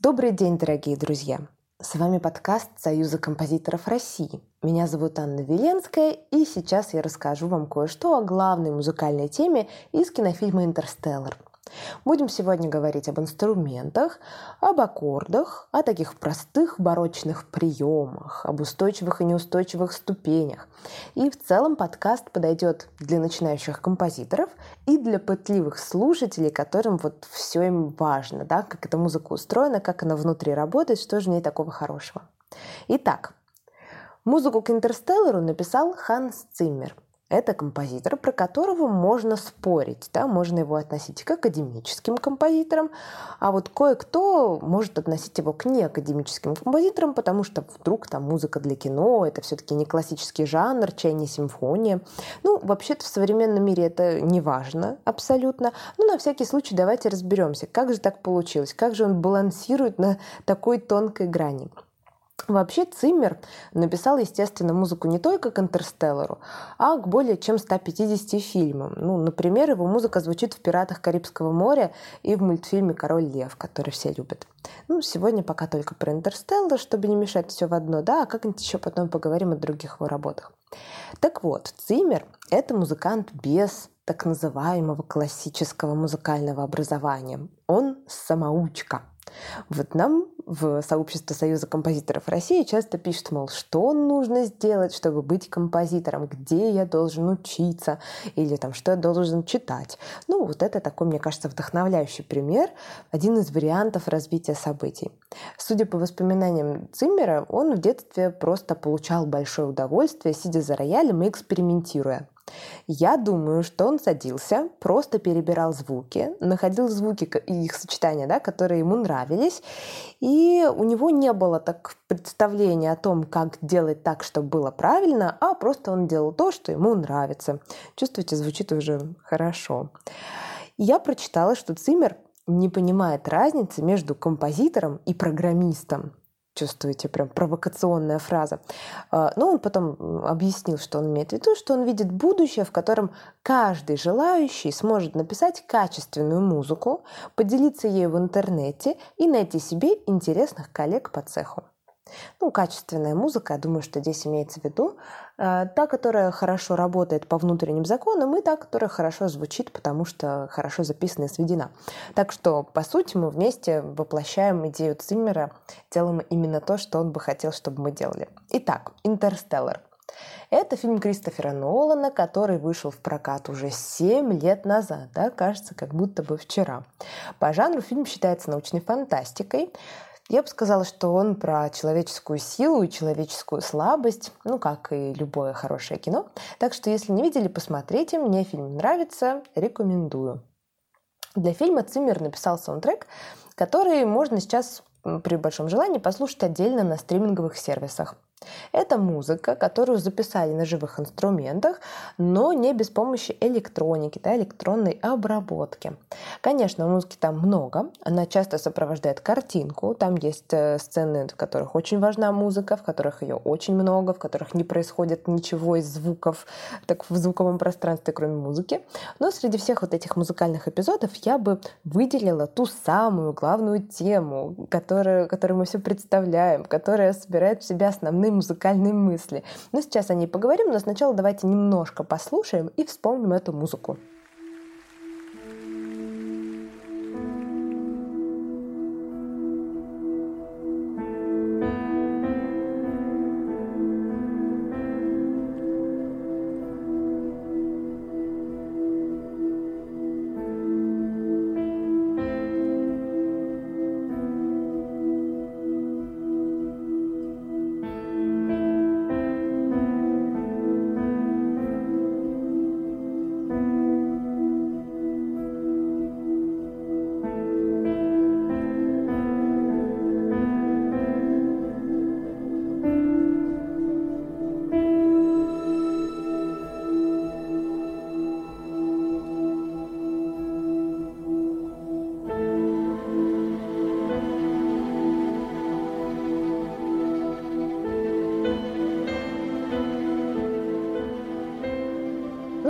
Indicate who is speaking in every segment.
Speaker 1: Добрый день, дорогие друзья! С вами подкаст Союза композиторов России. Меня зовут Анна Веленская, и сейчас я расскажу вам кое-что о главной музыкальной теме из кинофильма «Интерстеллар». Будем сегодня говорить об инструментах, об аккордах, о таких простых барочных приемах, об устойчивых и неустойчивых ступенях. И в целом подкаст подойдет для начинающих композиторов и для пытливых слушателей, которым вот все им важно, да, как эта музыка устроена, как она внутри работает, что же в ней такого хорошего. Итак, музыку к «Интерстеллару» написал Ханс Циммер – это композитор, про которого можно спорить, да, можно его относить к академическим композиторам, а вот кое-кто может относить его к неакадемическим композиторам, потому что вдруг там музыка для кино, это все-таки не классический жанр, чай не симфония. Ну, вообще-то в современном мире это не важно абсолютно, но на всякий случай давайте разберемся, как же так получилось, как же он балансирует на такой тонкой грани. Вообще Циммер написал, естественно, музыку не только к «Интерстеллару», а к более чем 150 фильмам. Ну, например, его музыка звучит в «Пиратах Карибского моря» и в мультфильме «Король лев», который все любят. Ну, сегодня пока только про «Интерстеллар», чтобы не мешать все в одно, да, а как-нибудь еще потом поговорим о других его работах. Так вот, Циммер – это музыкант без так называемого классического музыкального образования. Он самоучка – вот нам в сообществе Союза композиторов России часто пишут, мол, что нужно сделать, чтобы быть композитором, где я должен учиться, или там, что я должен читать. Ну, вот это такой, мне кажется, вдохновляющий пример, один из вариантов развития событий. Судя по воспоминаниям Циммера, он в детстве просто получал большое удовольствие, сидя за роялем и экспериментируя. Я думаю, что он садился, просто перебирал звуки, находил звуки и их сочетания, да, которые ему нравились, и у него не было так представления о том, как делать так, чтобы было правильно, а просто он делал то, что ему нравится. Чувствуете, звучит уже хорошо. Я прочитала, что Циммер не понимает разницы между композитором и программистом чувствуете, прям провокационная фраза. А, но он потом объяснил, что он имеет в виду, что он видит будущее, в котором каждый желающий сможет написать качественную музыку, поделиться ею в интернете и найти себе интересных коллег по цеху. Ну, качественная музыка, я думаю, что здесь имеется в виду э, та, которая хорошо работает по внутренним законам, и та, которая хорошо звучит, потому что хорошо записана и сведена. Так что, по сути, мы вместе воплощаем идею Циммера, делаем именно то, что он бы хотел, чтобы мы делали. Итак, «Интерстеллар». Это фильм Кристофера Нолана, который вышел в прокат уже 7 лет назад, да, кажется, как будто бы вчера. По жанру фильм считается научной фантастикой, я бы сказала, что он про человеческую силу и человеческую слабость, ну, как и любое хорошее кино. Так что, если не видели, посмотрите. Мне фильм нравится, рекомендую. Для фильма Циммер написал саундтрек, который можно сейчас при большом желании послушать отдельно на стриминговых сервисах. Это музыка, которую записали на живых инструментах, но не без помощи электроники, да, электронной обработки. Конечно, музыки там много, она часто сопровождает картинку, там есть э, сцены, в которых очень важна музыка, в которых ее очень много, в которых не происходит ничего из звуков так в звуковом пространстве, кроме музыки. Но среди всех вот этих музыкальных эпизодов я бы выделила ту самую главную тему, которую, которую мы все представляем, которая собирает в себя основные основные музыкальные мысли. Но сейчас о ней поговорим, но сначала давайте немножко послушаем и вспомним эту музыку.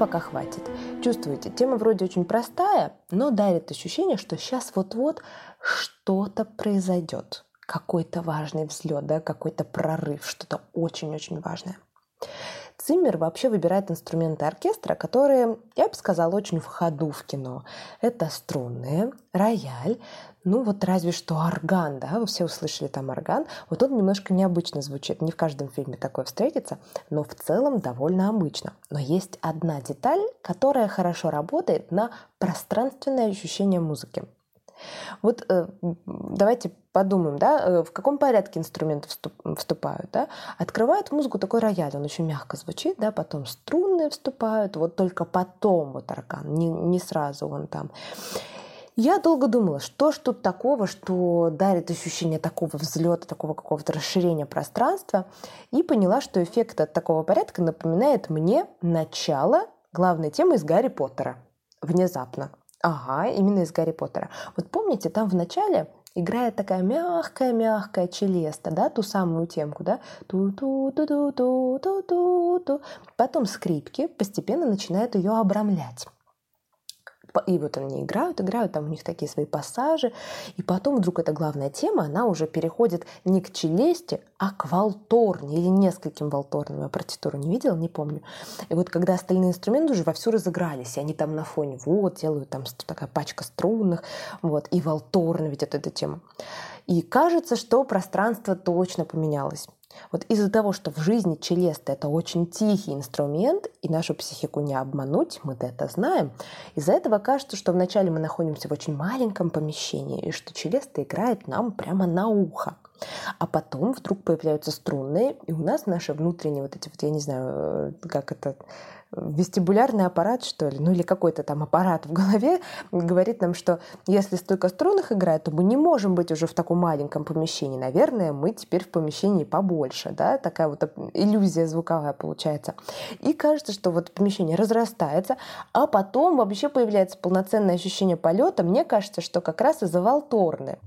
Speaker 1: Пока хватит. Чувствуете, тема вроде очень простая, но дарит ощущение, что сейчас вот-вот что-то произойдет. Какой-то важный взлет, да, какой-то прорыв, что-то очень-очень важное. Циммер вообще выбирает инструменты оркестра, которые, я бы сказала, очень в ходу в кино. Это струнные, рояль, ну вот разве что орган, да, вы все услышали там орган. Вот он немножко необычно звучит, не в каждом фильме такое встретится, но в целом довольно обычно. Но есть одна деталь, которая хорошо работает на пространственное ощущение музыки. Вот э, давайте подумаем, да, э, в каком порядке инструменты вступают. Да? Открывает музыку такой рояль, он очень мягко звучит, да, потом струнные вступают, вот только потом вот орган, не, не сразу он там. Я долго думала, что ж тут такого, что дарит ощущение такого взлета, такого какого-то расширения пространства, и поняла, что эффект от такого порядка напоминает мне начало главной темы из Гарри Поттера. Внезапно. Ага, именно из Гарри Поттера. Вот помните, там в начале играет такая мягкая-мягкая челеста, да, ту самую темку, да, ту-ту-ту-ту-ту-ту-ту. Потом скрипки постепенно начинают ее обрамлять. И вот они играют, играют, там у них такие свои пассажи. И потом вдруг эта главная тема, она уже переходит не к челесте, а к валторне или нескольким валторнам. Я партитуру не видела, не помню. И вот когда остальные инструменты уже вовсю разыгрались, и они там на фоне вот делают там такая пачка струнных, вот, и валторна ведь это эта тема. И кажется, что пространство точно поменялось. Вот из-за того, что в жизни челеста это очень тихий инструмент, и нашу психику не обмануть, мы это знаем, из-за этого кажется, что вначале мы находимся в очень маленьком помещении, и что челеста играет нам прямо на ухо. А потом вдруг появляются струнные, и у нас наши внутренние вот эти вот, я не знаю, э, как это вестибулярный аппарат, что ли, ну или какой-то там аппарат в голове говорит нам, что если стойка струнных играет, то мы не можем быть уже в таком маленьком помещении. Наверное, мы теперь в помещении побольше, да, такая вот иллюзия звуковая получается. И кажется, что вот помещение разрастается, а потом вообще появляется полноценное ощущение полета. Мне кажется, что как раз из-за волторны.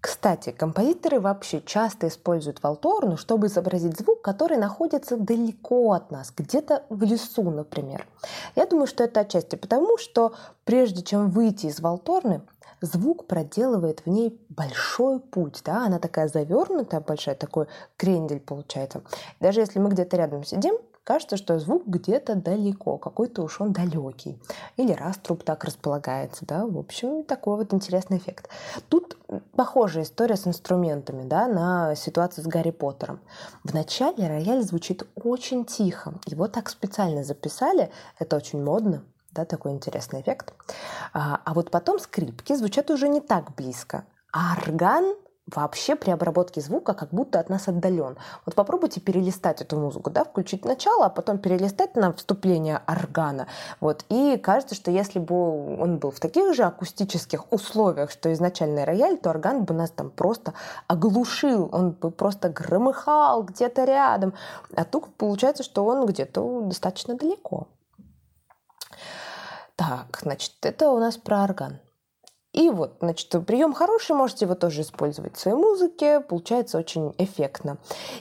Speaker 1: Кстати, композиторы вообще часто используют волторну, чтобы изобразить звук, который находится далеко от нас, где-то в лесу, например. Я думаю, что это отчасти потому, что прежде чем выйти из волторны, звук проделывает в ней большой путь, да, она такая завернутая, большая, такой крендель получается. Даже если мы где-то рядом сидим, кажется, что звук где-то далеко, какой-то уж он далекий. Или раструб так располагается, да, в общем, такой вот интересный эффект. Тут похожая история с инструментами, да, на ситуацию с Гарри Поттером. Вначале рояль звучит очень тихо, его так специально записали, это очень модно, да, такой интересный эффект. А, а вот потом скрипки звучат уже не так близко. А орган вообще при обработке звука как будто от нас отдален. Вот попробуйте перелистать эту музыку, да, включить начало, а потом перелистать на вступление органа. Вот. И кажется, что если бы он был в таких же акустических условиях, что изначальный рояль, то орган бы нас там просто оглушил, он бы просто громыхал где-то рядом. А тут получается, что он где-то достаточно далеко. Так, значит, это у нас про орган. И вот, значит, прием хороший, можете его тоже использовать в своей музыке, получается очень эффектно.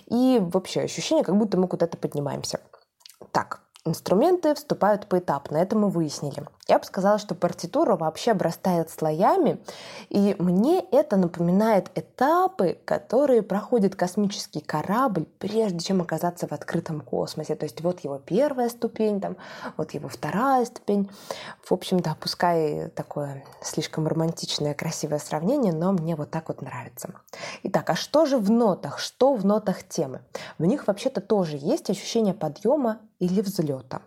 Speaker 1: И вообще ощущение, как будто мы куда-то поднимаемся. Так, Инструменты вступают поэтапно, это мы выяснили. Я бы сказала, что партитура вообще обрастает слоями, и мне это напоминает этапы, которые проходит космический корабль, прежде чем оказаться в открытом космосе. То есть вот его первая ступень, там, вот его вторая ступень. В общем, да, пускай такое слишком романтичное, красивое сравнение, но мне вот так вот нравится. Итак, а что же в нотах? Что в нотах темы? В них вообще-то тоже есть ощущение подъема или взлета.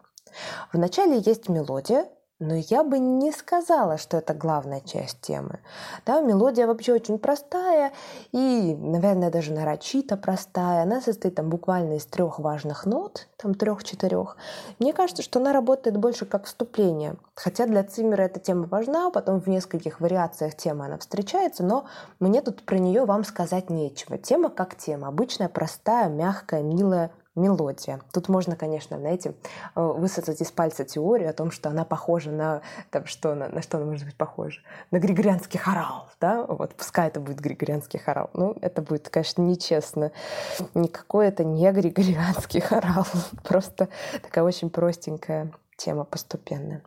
Speaker 1: Вначале есть мелодия, но я бы не сказала, что это главная часть темы. Да, мелодия вообще очень простая и, наверное, даже нарочито простая. Она состоит там буквально из трех важных нот, там трех-четырех. Мне кажется, что она работает больше как вступление. Хотя для Циммера эта тема важна, потом в нескольких вариациях темы она встречается, но мне тут про нее вам сказать нечего. Тема как тема. Обычная, простая, мягкая, милая мелодия. Тут можно, конечно, знаете, э, высосать из пальца теорию о том, что она похожа на, там, что, на, на что она может быть похожа? На григорианский хорал, да? Вот, пускай это будет григорианский хорал. Ну, это будет, конечно, нечестно. Никакой это не григорианский хорал. Просто такая очень простенькая тема постепенная.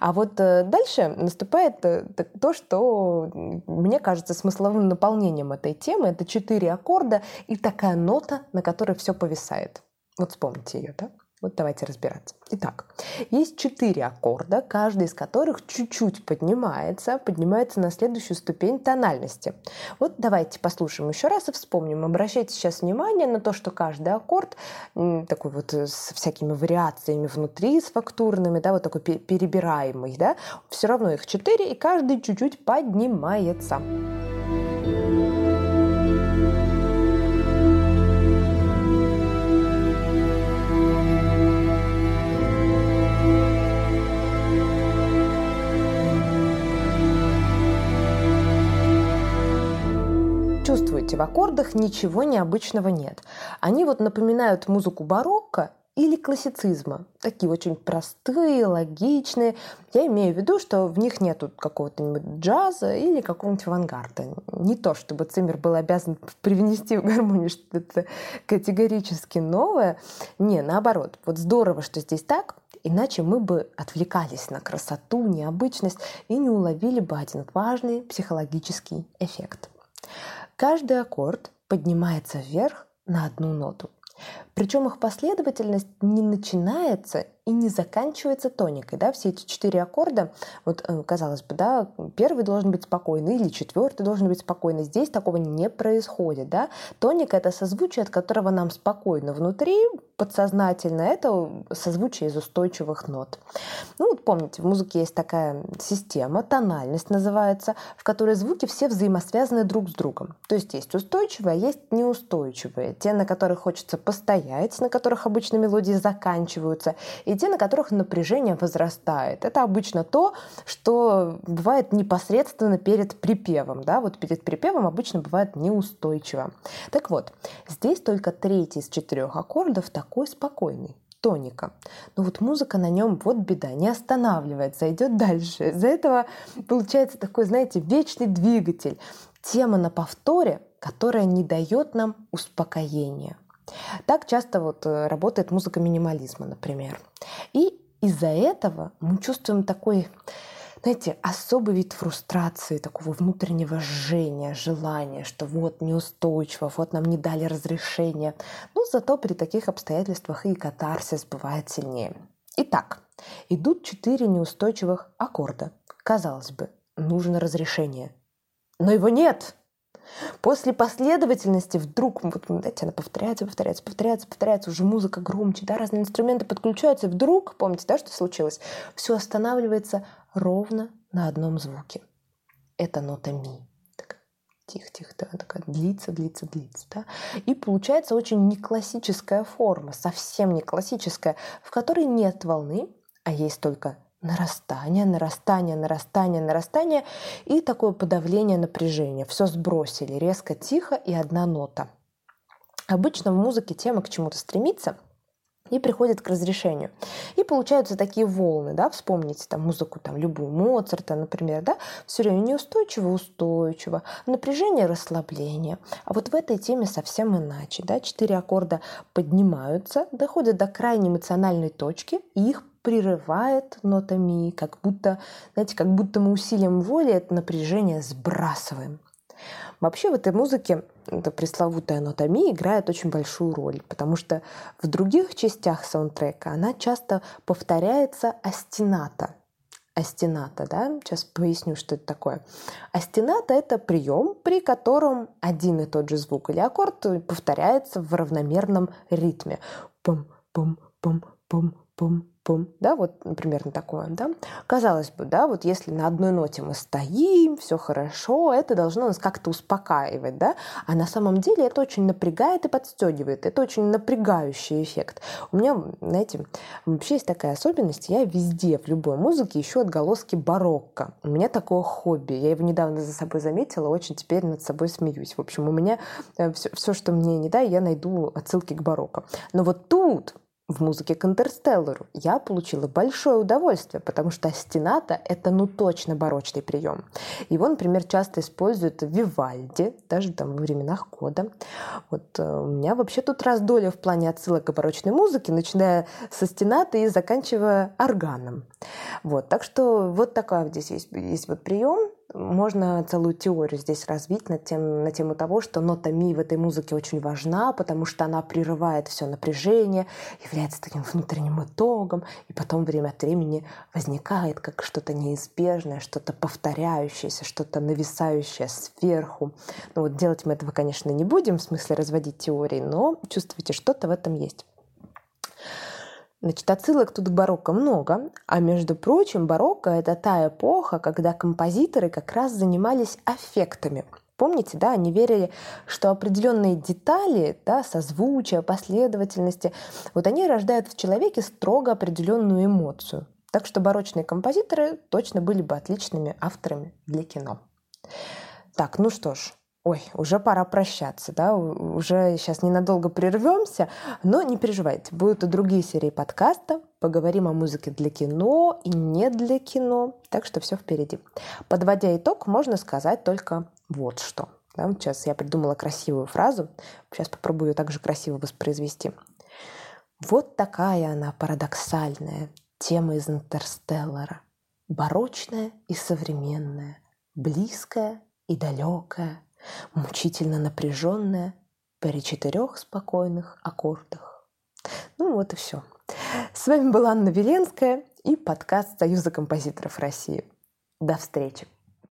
Speaker 1: А вот э, дальше наступает э, то, что, мне кажется, смысловым наполнением этой темы. Это четыре аккорда и такая нота, на которой все повисает. Вот вспомните ее, да? Вот давайте разбираться. Итак, есть четыре аккорда, каждый из которых чуть-чуть поднимается, поднимается на следующую ступень тональности. Вот давайте послушаем еще раз и вспомним. Обращайте сейчас внимание на то, что каждый аккорд такой вот э, с всякими вариациями внутри, с фактурными, да, вот такой перебираемый, да, все равно их четыре, и каждый чуть-чуть поднимается. чувствуете, в аккордах ничего необычного нет. Они вот напоминают музыку барокко или классицизма. Такие очень простые, логичные. Я имею в виду, что в них нету какого-то джаза или какого-нибудь авангарда. Не то, чтобы Циммер был обязан привнести в гармонию что-то категорически новое. Не, наоборот. Вот здорово, что здесь так, Иначе мы бы отвлекались на красоту, необычность и не уловили бы один важный психологический эффект. Каждый аккорд поднимается вверх на одну ноту. Причем их последовательность не начинается и не заканчивается тоникой. Да? Все эти четыре аккорда, вот э, казалось бы, да, первый должен быть спокойный или четвертый должен быть спокойный. Здесь такого не происходит. Да? Тоника — это созвучие, от которого нам спокойно внутри, подсознательно. Это созвучие из устойчивых нот. Ну вот помните, в музыке есть такая система, тональность называется, в которой звуки все взаимосвязаны друг с другом. То есть есть устойчивые, а есть неустойчивые. Те, на которых хочется постоять, на которых обычно мелодии заканчиваются, и те, на которых напряжение возрастает. Это обычно то, что бывает непосредственно перед припевом. Да? Вот перед припевом обычно бывает неустойчиво. Так вот, здесь только третий из четырех аккордов такой спокойный тоника. Но вот музыка на нем, вот беда, не останавливается, идет дальше. Из-за этого получается такой, знаете, вечный двигатель. Тема на повторе, которая не дает нам успокоения. Так часто вот э, работает музыка минимализма, например. И из-за этого мы чувствуем такой, знаете, особый вид фрустрации, такого внутреннего жжения, желания, что вот неустойчиво, вот нам не дали разрешения. Но зато при таких обстоятельствах и катарсис бывает сильнее. Итак, идут четыре неустойчивых аккорда. Казалось бы, нужно разрешение. Но его нет! После последовательности вдруг, вот, знаете, она повторяется, повторяется, повторяется, повторяется, уже музыка громче, да, разные инструменты подключаются, вдруг, помните, да, что случилось? Все останавливается ровно на одном звуке. Это нота ми. Тихо-тихо, да, такая длится, длится, длится. Да? И получается очень неклассическая форма, совсем не классическая, в которой нет волны, а есть только нарастание, нарастание, нарастание, нарастание и такое подавление напряжения. Все сбросили, резко, тихо и одна нота. Обычно в музыке тема к чему-то стремится и приходит к разрешению. И получаются такие волны, да, вспомните там музыку, там любую Моцарта, например, да, все время неустойчиво, устойчиво, напряжение, расслабление. А вот в этой теме совсем иначе, да, четыре аккорда поднимаются, доходят до крайней эмоциональной точки, и их прерывает нотами, как будто, знаете, как будто мы усилием воли это напряжение сбрасываем. Вообще в этой музыке эта пресловутая нота ми играет очень большую роль, потому что в других частях саундтрека она часто повторяется астената. Астената, да, сейчас поясню, что это такое. Астената — это прием, при котором один и тот же звук или аккорд повторяется в равномерном ритме. Пум-пум-пум-пум-пум пум, да, вот примерно такое, да. Казалось бы, да, вот если на одной ноте мы стоим, все хорошо, это должно нас как-то успокаивать, да, а на самом деле это очень напрягает и подстегивает, это очень напрягающий эффект. У меня, знаете, вообще есть такая особенность, я везде, в любой музыке ищу отголоски барокко. У меня такое хобби, я его недавно за собой заметила, очень теперь над собой смеюсь. В общем, у меня все, э, все что мне не дай, я найду отсылки к барокко. Но вот тут в музыке к «Интерстеллару» я получила большое удовольствие, потому что астената — это ну точно барочный прием. Его, например, часто используют в Вивальди, даже там во временах года. Вот э, у меня вообще тут раздолье в плане отсылок к барочной музыке, начиная с астената и заканчивая органом. Вот, так что вот такой здесь есть, есть вот прием, можно целую теорию здесь развить на, тем, на тему того, что нота ми в этой музыке очень важна, потому что она прерывает все напряжение, является таким внутренним итогом, и потом время от времени возникает как что-то неизбежное, что-то повторяющееся, что-то нависающее сверху. Ну вот делать мы этого, конечно, не будем, в смысле разводить теории, но чувствуете, что-то в этом есть. Значит, отсылок тут к барокко много, а между прочим, барокко — это та эпоха, когда композиторы как раз занимались аффектами. Помните, да, они верили, что определенные детали, да, созвучия, последовательности, вот они рождают в человеке строго определенную эмоцию. Так что барочные композиторы точно были бы отличными авторами для кино. Так, ну что ж, Ой, уже пора прощаться, да, уже сейчас ненадолго прервемся, но не переживайте, будут и другие серии подкаста, поговорим о музыке для кино и не для кино, так что все впереди. Подводя итог, можно сказать только вот что. Да, вот сейчас я придумала красивую фразу, сейчас попробую ее также красиво воспроизвести. Вот такая она парадоксальная тема из «Интерстеллара», барочная и современная, близкая и далекая, мучительно напряженная при четырех спокойных аккордах. Ну вот и все. С вами была Анна Веленская и подкаст Союза композиторов России. До встречи!